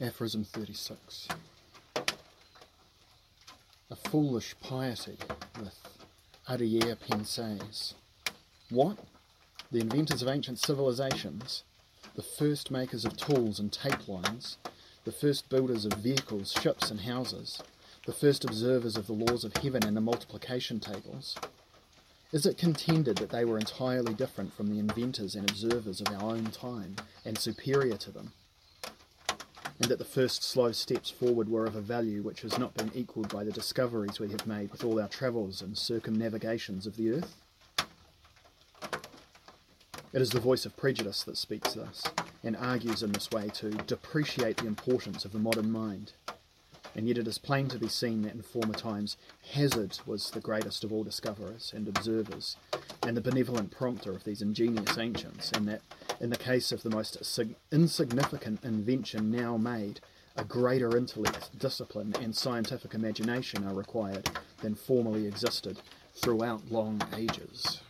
Aphorism 36. A foolish piety with arriere pensées. What? The inventors of ancient civilizations, the first makers of tools and tape lines, the first builders of vehicles, ships, and houses, the first observers of the laws of heaven and the multiplication tables? Is it contended that they were entirely different from the inventors and observers of our own time, and superior to them? And that the first slow steps forward were of a value which has not been equalled by the discoveries we have made with all our travels and circumnavigations of the earth? It is the voice of prejudice that speaks thus, and argues in this way to depreciate the importance of the modern mind. And yet it is plain to be seen that in former times Hazard was the greatest of all discoverers and observers, and the benevolent prompter of these ingenious ancients, and that in the case of the most sig- insignificant invention now made, a greater intellect, discipline, and scientific imagination are required than formerly existed throughout long ages.